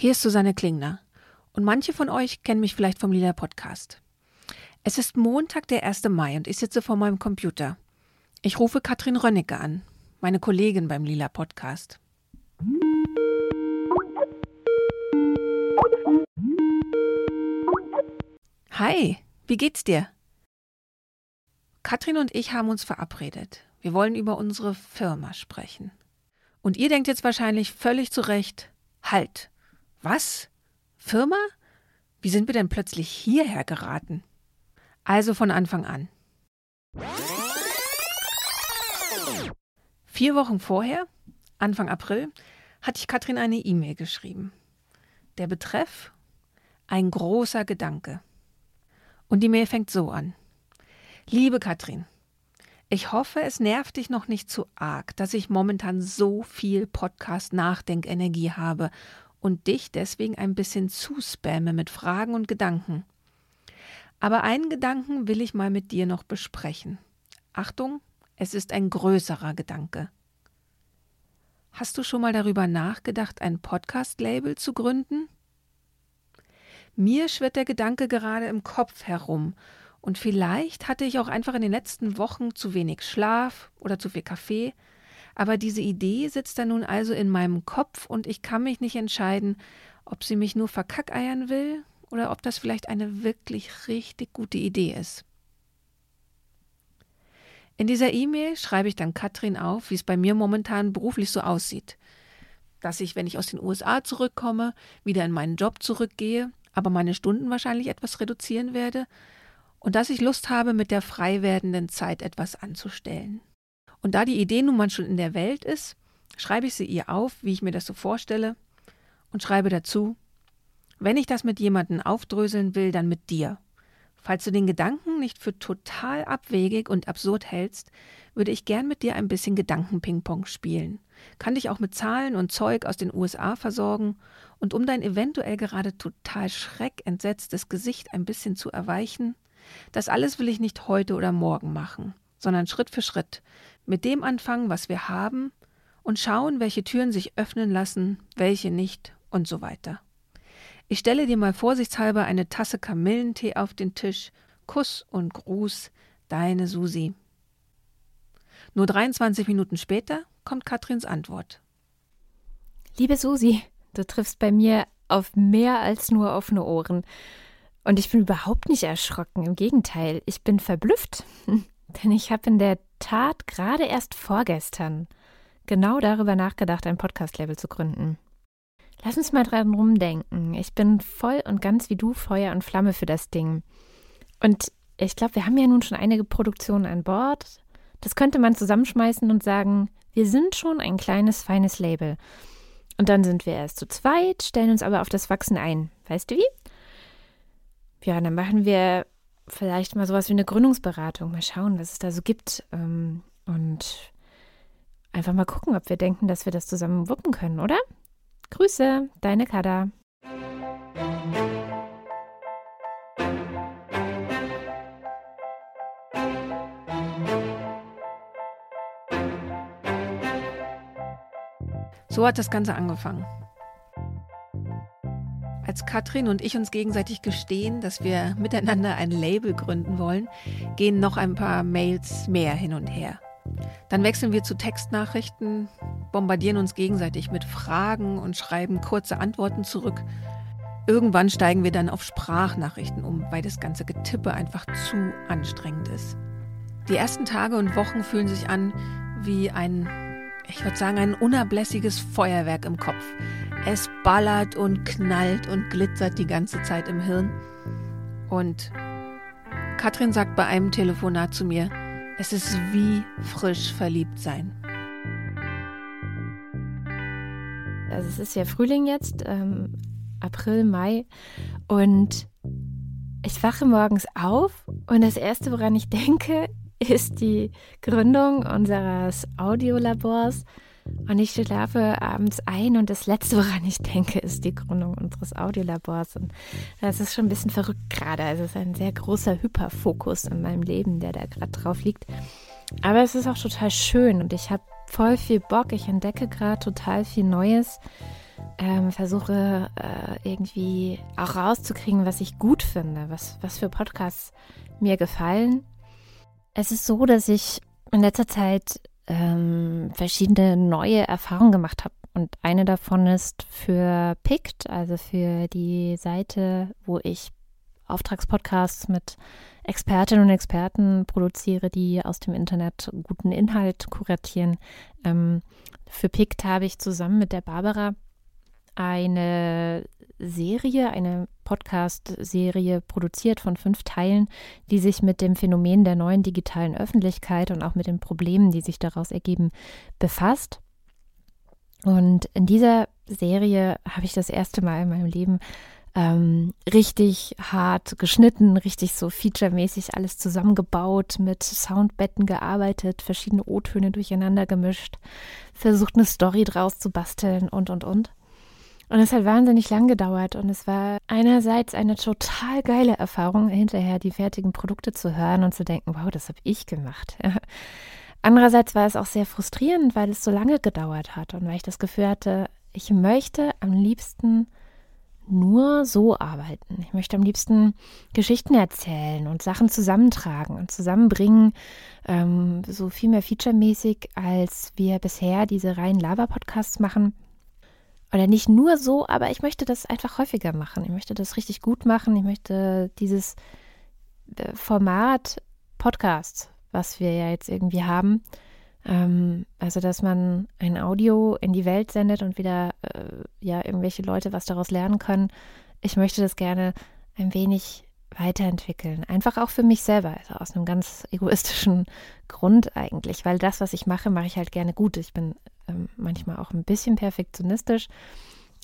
Hier ist Susanne Klingner. Und manche von euch kennen mich vielleicht vom Lila Podcast. Es ist Montag, der 1. Mai und ich sitze vor meinem Computer. Ich rufe Katrin Rönnecke an, meine Kollegin beim Lila Podcast. Hi, wie geht's dir? Katrin und ich haben uns verabredet. Wir wollen über unsere Firma sprechen. Und ihr denkt jetzt wahrscheinlich völlig zu Recht, halt, was? Firma? Wie sind wir denn plötzlich hierher geraten? Also von Anfang an. Vier Wochen vorher, Anfang April, hatte ich Katrin eine E-Mail geschrieben. Der Betreff ein großer Gedanke. Und die Mail fängt so an. Liebe Katrin, ich hoffe, es nervt dich noch nicht zu arg, dass ich momentan so viel Podcast-Nachdenkenergie habe und dich deswegen ein bisschen zuspamme mit Fragen und Gedanken. Aber einen Gedanken will ich mal mit dir noch besprechen. Achtung, es ist ein größerer Gedanke. Hast du schon mal darüber nachgedacht, ein Podcast-Label zu gründen? Mir schwirrt der Gedanke gerade im Kopf herum und vielleicht hatte ich auch einfach in den letzten Wochen zu wenig Schlaf oder zu viel Kaffee, aber diese Idee sitzt da nun also in meinem Kopf und ich kann mich nicht entscheiden, ob sie mich nur verkackeiern will oder ob das vielleicht eine wirklich richtig gute Idee ist. In dieser E-Mail schreibe ich dann Katrin auf, wie es bei mir momentan beruflich so aussieht. Dass ich, wenn ich aus den USA zurückkomme, wieder in meinen Job zurückgehe, aber meine Stunden wahrscheinlich etwas reduzieren werde und dass ich Lust habe, mit der frei werdenden Zeit etwas anzustellen. Und da die Idee nun mal schon in der Welt ist, schreibe ich sie ihr auf, wie ich mir das so vorstelle, und schreibe dazu, wenn ich das mit jemandem aufdröseln will, dann mit dir. Falls du den Gedanken nicht für total abwegig und absurd hältst, würde ich gern mit dir ein bisschen Gedankenpingpong spielen. Kann dich auch mit Zahlen und Zeug aus den USA versorgen und um dein eventuell gerade total schreckentsetztes Gesicht ein bisschen zu erweichen, das alles will ich nicht heute oder morgen machen, sondern Schritt für Schritt, mit dem anfangen, was wir haben und schauen, welche Türen sich öffnen lassen, welche nicht und so weiter. Ich stelle dir mal vorsichtshalber eine Tasse Kamillentee auf den Tisch. Kuss und Gruß, deine Susi. Nur 23 Minuten später kommt Katrins Antwort. Liebe Susi, du triffst bei mir auf mehr als nur offene Ohren. Und ich bin überhaupt nicht erschrocken. Im Gegenteil, ich bin verblüfft. Denn ich habe in der Tat gerade erst vorgestern genau darüber nachgedacht, ein Podcast-Label zu gründen. Lass uns mal dran rumdenken. Ich bin voll und ganz wie du Feuer und Flamme für das Ding. Und ich glaube, wir haben ja nun schon einige Produktionen an Bord. Das könnte man zusammenschmeißen und sagen, wir sind schon ein kleines, feines Label. Und dann sind wir erst zu zweit, stellen uns aber auf das Wachsen ein. Weißt du wie? Ja, dann machen wir vielleicht mal sowas wie eine Gründungsberatung. Mal schauen, was es da so gibt. Ähm, und einfach mal gucken, ob wir denken, dass wir das zusammen wuppen können, oder? Grüße, deine Kada. So hat das Ganze angefangen. Als Katrin und ich uns gegenseitig gestehen, dass wir miteinander ein Label gründen wollen, gehen noch ein paar Mails mehr hin und her. Dann wechseln wir zu Textnachrichten, bombardieren uns gegenseitig mit Fragen und schreiben kurze Antworten zurück. Irgendwann steigen wir dann auf Sprachnachrichten um, weil das ganze Getippe einfach zu anstrengend ist. Die ersten Tage und Wochen fühlen sich an wie ein, ich würde sagen, ein unablässiges Feuerwerk im Kopf. Es ballert und knallt und glitzert die ganze Zeit im Hirn. Und Katrin sagt bei einem Telefonat zu mir, es ist wie frisch verliebt sein. Also es ist ja Frühling jetzt, ähm, April, Mai. Und ich wache morgens auf und das Erste, woran ich denke, ist die Gründung unseres Audiolabors. Und ich schlafe abends ein und das Letzte, woran ich denke, ist die Gründung unseres Audiolabors. Und das ist schon ein bisschen verrückt gerade. Also es ist ein sehr großer Hyperfokus in meinem Leben, der da gerade drauf liegt. Aber es ist auch total schön und ich habe voll viel Bock. Ich entdecke gerade total viel Neues. Ähm, versuche äh, irgendwie auch rauszukriegen, was ich gut finde, was, was für Podcasts mir gefallen. Es ist so, dass ich in letzter Zeit ähm, verschiedene neue Erfahrungen gemacht habe. Und eine davon ist für PICT, also für die Seite, wo ich Auftragspodcasts mit Expertinnen und Experten produziere, die aus dem Internet guten Inhalt kuratieren. Ähm, für PICT habe ich zusammen mit der Barbara eine Serie, eine Podcast-Serie produziert von fünf Teilen, die sich mit dem Phänomen der neuen digitalen Öffentlichkeit und auch mit den Problemen, die sich daraus ergeben, befasst. Und in dieser Serie habe ich das erste Mal in meinem Leben ähm, richtig hart geschnitten, richtig so featuremäßig alles zusammengebaut, mit Soundbetten gearbeitet, verschiedene O-Töne durcheinander gemischt, versucht eine Story draus zu basteln und und und. Und es hat wahnsinnig lang gedauert und es war einerseits eine total geile Erfahrung, hinterher die fertigen Produkte zu hören und zu denken, wow, das habe ich gemacht. Andererseits war es auch sehr frustrierend, weil es so lange gedauert hat und weil ich das Gefühl hatte, ich möchte am liebsten nur so arbeiten. Ich möchte am liebsten Geschichten erzählen und Sachen zusammentragen und zusammenbringen, ähm, so viel mehr featuremäßig, als wir bisher diese reinen Lava-Podcasts machen. Oder nicht nur so, aber ich möchte das einfach häufiger machen. Ich möchte das richtig gut machen. Ich möchte dieses äh, Format Podcast, was wir ja jetzt irgendwie haben, ähm, also, dass man ein Audio in die Welt sendet und wieder äh, ja irgendwelche Leute was daraus lernen können. Ich möchte das gerne ein wenig weiterentwickeln. Einfach auch für mich selber, also aus einem ganz egoistischen Grund eigentlich, weil das, was ich mache, mache ich halt gerne gut. Ich bin ähm, manchmal auch ein bisschen perfektionistisch.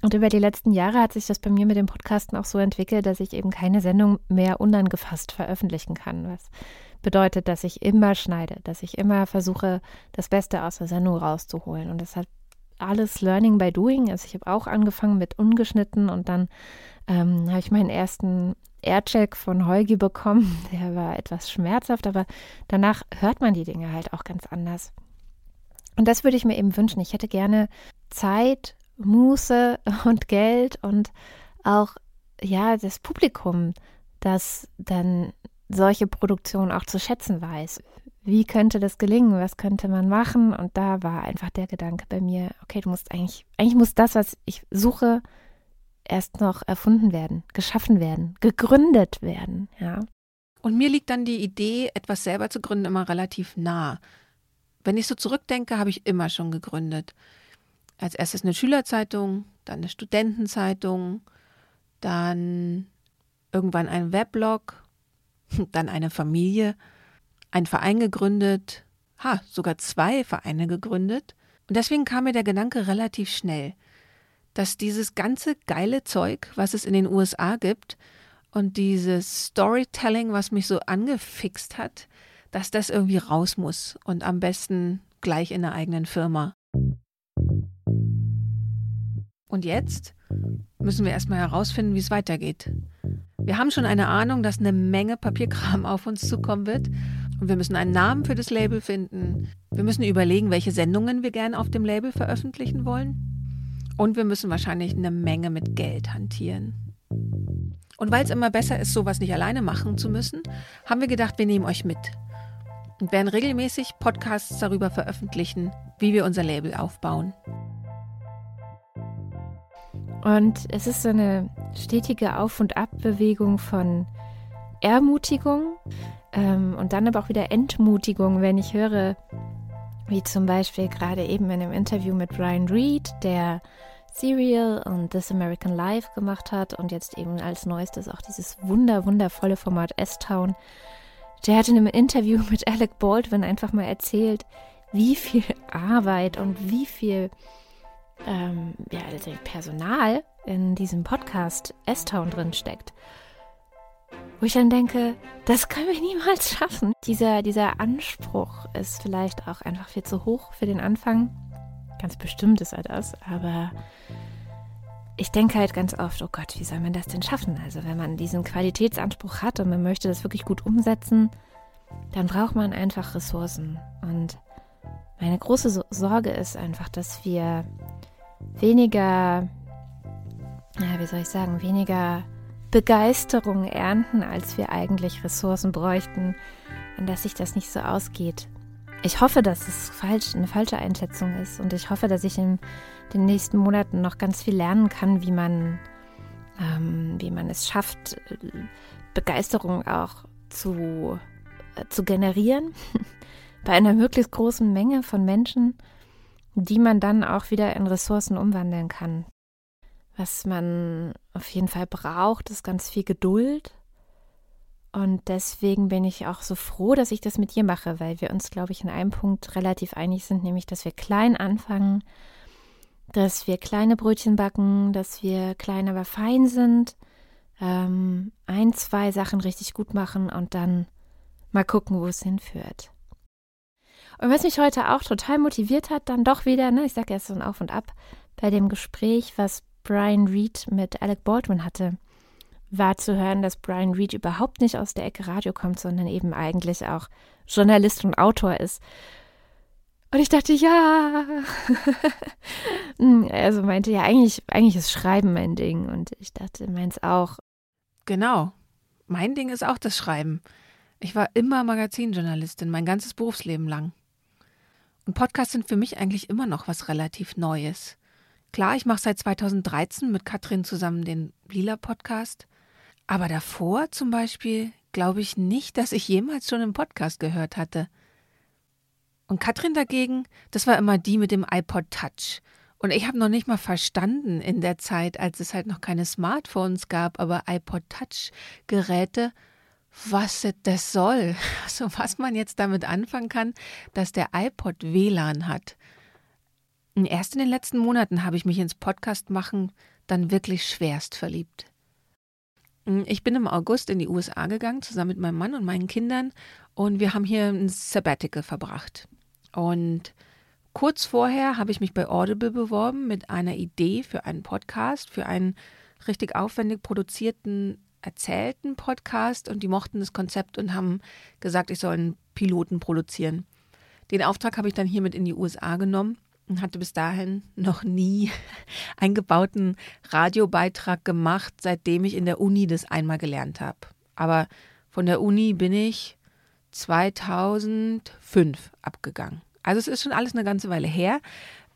Und über die letzten Jahre hat sich das bei mir mit dem Podcasten auch so entwickelt, dass ich eben keine Sendung mehr unangefasst veröffentlichen kann, was bedeutet, dass ich immer schneide, dass ich immer versuche, das Beste aus der Sendung rauszuholen. Und das hat alles Learning by Doing. Also ich habe auch angefangen mit ungeschnitten und dann ähm, habe ich meinen ersten Aircheck von Holgi bekommen. Der war etwas schmerzhaft, aber danach hört man die Dinge halt auch ganz anders. Und das würde ich mir eben wünschen. Ich hätte gerne Zeit, Muße und Geld und auch ja das Publikum, das dann solche Produktionen auch zu schätzen weiß. Wie könnte das gelingen? Was könnte man machen? Und da war einfach der Gedanke bei mir, okay, du musst eigentlich, eigentlich muss das, was ich suche, erst noch erfunden werden, geschaffen werden, gegründet werden, ja. Und mir liegt dann die Idee, etwas selber zu gründen, immer relativ nah. Wenn ich so zurückdenke, habe ich immer schon gegründet. Als erstes eine Schülerzeitung, dann eine Studentenzeitung, dann irgendwann ein Weblog, dann eine Familie, ein Verein gegründet, ha, sogar zwei Vereine gegründet. Und deswegen kam mir der Gedanke relativ schnell, dass dieses ganze geile Zeug, was es in den USA gibt, und dieses Storytelling, was mich so angefixt hat, dass das irgendwie raus muss und am besten gleich in der eigenen Firma. Und jetzt müssen wir erstmal herausfinden, wie es weitergeht. Wir haben schon eine Ahnung, dass eine Menge Papierkram auf uns zukommen wird. Und wir müssen einen Namen für das Label finden. Wir müssen überlegen, welche Sendungen wir gerne auf dem Label veröffentlichen wollen. Und wir müssen wahrscheinlich eine Menge mit Geld hantieren. Und weil es immer besser ist, sowas nicht alleine machen zu müssen, haben wir gedacht, wir nehmen euch mit und werden regelmäßig Podcasts darüber veröffentlichen, wie wir unser Label aufbauen. Und es ist so eine stetige Auf- und Abbewegung von Ermutigung ähm, und dann aber auch wieder Entmutigung, wenn ich höre, wie zum Beispiel gerade eben in einem Interview mit Ryan Reed, der Serial und This American Life gemacht hat und jetzt eben als neuestes auch dieses wunder, wundervolle Format S-Town. Der hat in einem Interview mit Alec Baldwin einfach mal erzählt, wie viel Arbeit und wie viel ähm, ja, also Personal in diesem Podcast S-Town drin steckt. Wo ich dann denke, das können wir niemals schaffen. Dieser, dieser Anspruch ist vielleicht auch einfach viel zu hoch für den Anfang. Ganz bestimmt ist er das, aber ich denke halt ganz oft, oh Gott, wie soll man das denn schaffen? Also wenn man diesen Qualitätsanspruch hat und man möchte das wirklich gut umsetzen, dann braucht man einfach Ressourcen. Und meine große Sorge ist einfach, dass wir weniger, ja, wie soll ich sagen, weniger Begeisterung ernten, als wir eigentlich Ressourcen bräuchten und dass sich das nicht so ausgeht. Ich hoffe, dass es falsch, eine falsche Einschätzung ist und ich hoffe, dass ich in den nächsten Monaten noch ganz viel lernen kann, wie man, ähm, wie man es schafft, Begeisterung auch zu, äh, zu generieren bei einer möglichst großen Menge von Menschen, die man dann auch wieder in Ressourcen umwandeln kann. Was man auf jeden Fall braucht, ist ganz viel Geduld und deswegen bin ich auch so froh, dass ich das mit dir mache, weil wir uns, glaube ich, in einem Punkt relativ einig sind, nämlich, dass wir klein anfangen, dass wir kleine Brötchen backen, dass wir klein, aber fein sind, ähm, ein, zwei Sachen richtig gut machen und dann mal gucken, wo es hinführt. Und was mich heute auch total motiviert hat, dann doch wieder, ne, ich sage erst so ein Auf und Ab, bei dem Gespräch, was Brian Reed mit Alec Baldwin hatte war zu hören, dass Brian Reed überhaupt nicht aus der Ecke Radio kommt, sondern eben eigentlich auch Journalist und Autor ist. Und ich dachte, ja. also meinte, ja, eigentlich, eigentlich ist Schreiben mein Ding. Und ich dachte, meins auch. Genau. Mein Ding ist auch das Schreiben. Ich war immer Magazinjournalistin, mein ganzes Berufsleben lang. Und Podcasts sind für mich eigentlich immer noch was relativ Neues. Klar, ich mache seit 2013 mit Katrin zusammen den Lila Podcast. Aber davor zum Beispiel glaube ich nicht, dass ich jemals schon einen Podcast gehört hatte. Und Katrin dagegen, das war immer die mit dem iPod Touch. Und ich habe noch nicht mal verstanden in der Zeit, als es halt noch keine Smartphones gab, aber iPod Touch Geräte, was das soll. Also was man jetzt damit anfangen kann, dass der iPod WLAN hat. Und erst in den letzten Monaten habe ich mich ins Podcast machen dann wirklich schwerst verliebt. Hm, ich bin im August in die USA gegangen, zusammen mit meinem Mann und meinen Kindern. Und wir haben hier ein Sabbatical verbracht. Und kurz vorher habe ich mich bei Audible beworben mit einer Idee für einen Podcast, für einen richtig aufwendig produzierten, erzählten Podcast. Und die mochten das Konzept und haben gesagt, ich soll einen Piloten produzieren. Den Auftrag habe ich dann hier mit in die USA genommen und hatte bis dahin noch nie einen gebauten Radiobeitrag gemacht, seitdem ich in der Uni das einmal gelernt habe. Aber von der Uni bin ich 2005 abgegangen. Also es ist schon alles eine ganze Weile her.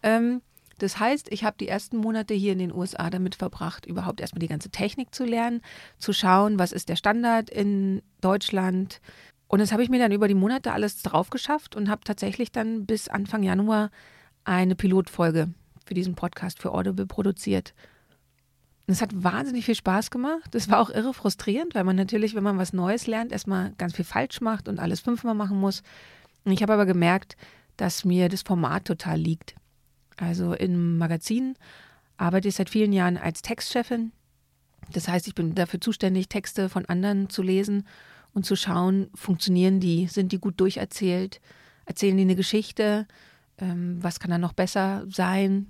Ähm, das heißt, ich habe die ersten Monate hier in den USA damit verbracht, überhaupt erstmal die ganze Technik zu lernen, zu schauen, was ist der Standard in Deutschland. Und das habe ich mir dann über die Monate alles drauf geschafft und habe tatsächlich dann bis Anfang Januar eine Pilotfolge für diesen Podcast für Audible produziert. Und es hat wahnsinnig viel Spaß gemacht. Es war auch irre frustrierend, weil man natürlich, wenn man was Neues lernt, erstmal ganz viel falsch macht und alles fünfmal machen muss. Ich habe aber gemerkt, dass mir das Format total liegt. Also im Magazin arbeite ich seit vielen Jahren als Textchefin. Das heißt, ich bin dafür zuständig, Texte von anderen zu lesen und zu schauen, funktionieren die, sind die gut durcherzählt, erzählen die eine Geschichte, ähm, was kann da noch besser sein.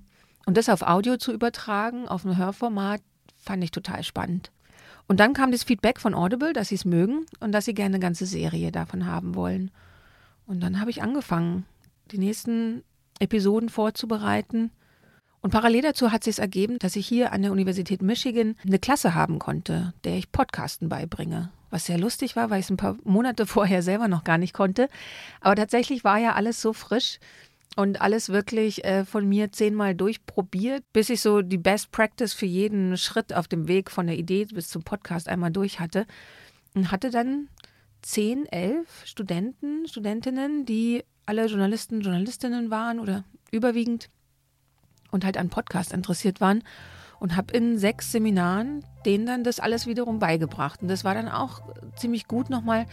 Und das auf Audio zu übertragen, auf ein Hörformat, fand ich total spannend. Und dann kam das Feedback von Audible, dass sie es mögen und dass sie gerne eine ganze Serie davon haben wollen. Und dann habe ich angefangen, die nächsten Episoden vorzubereiten. Und parallel dazu hat sich ergeben, dass ich hier an der Universität Michigan eine Klasse haben konnte, der ich Podcasten beibringe. Was sehr lustig war, weil ich es ein paar Monate vorher selber noch gar nicht konnte. Aber tatsächlich war ja alles so frisch, und alles wirklich äh, von mir zehnmal durchprobiert, bis ich so die Best Practice für jeden Schritt auf dem Weg von der Idee bis zum Podcast einmal durch hatte. Und hatte dann zehn, elf Studenten, Studentinnen, die alle Journalisten, Journalistinnen waren oder überwiegend und halt an Podcast interessiert waren. Und habe in sechs Seminaren denen dann das alles wiederum beigebracht. Und das war dann auch ziemlich gut nochmal,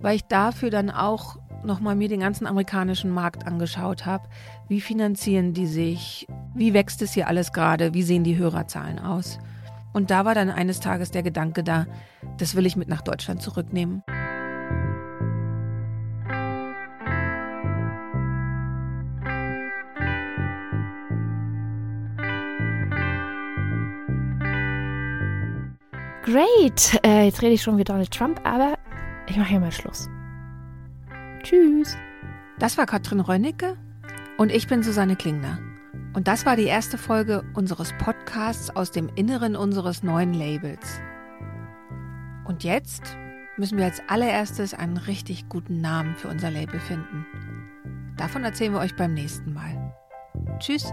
weil ich dafür dann auch nochmal mir den ganzen amerikanischen Markt angeschaut habe. Wie finanzieren die sich? Wie wächst es hier alles gerade? Wie sehen die Hörerzahlen aus? Und da war dann eines Tages der Gedanke da, das will ich mit nach Deutschland zurücknehmen. Great. Äh, jetzt rede ich schon wie Donald Trump, aber ich mache hier mal Schluss. Tschüss. Das war Katrin Rönnecke und ich bin Susanne Klingner. Und das war die erste Folge unseres Podcasts aus dem Inneren unseres neuen Labels. Und jetzt müssen wir als allererstes einen richtig guten Namen für unser Label finden. Davon erzählen wir euch beim nächsten Mal. Tschüss.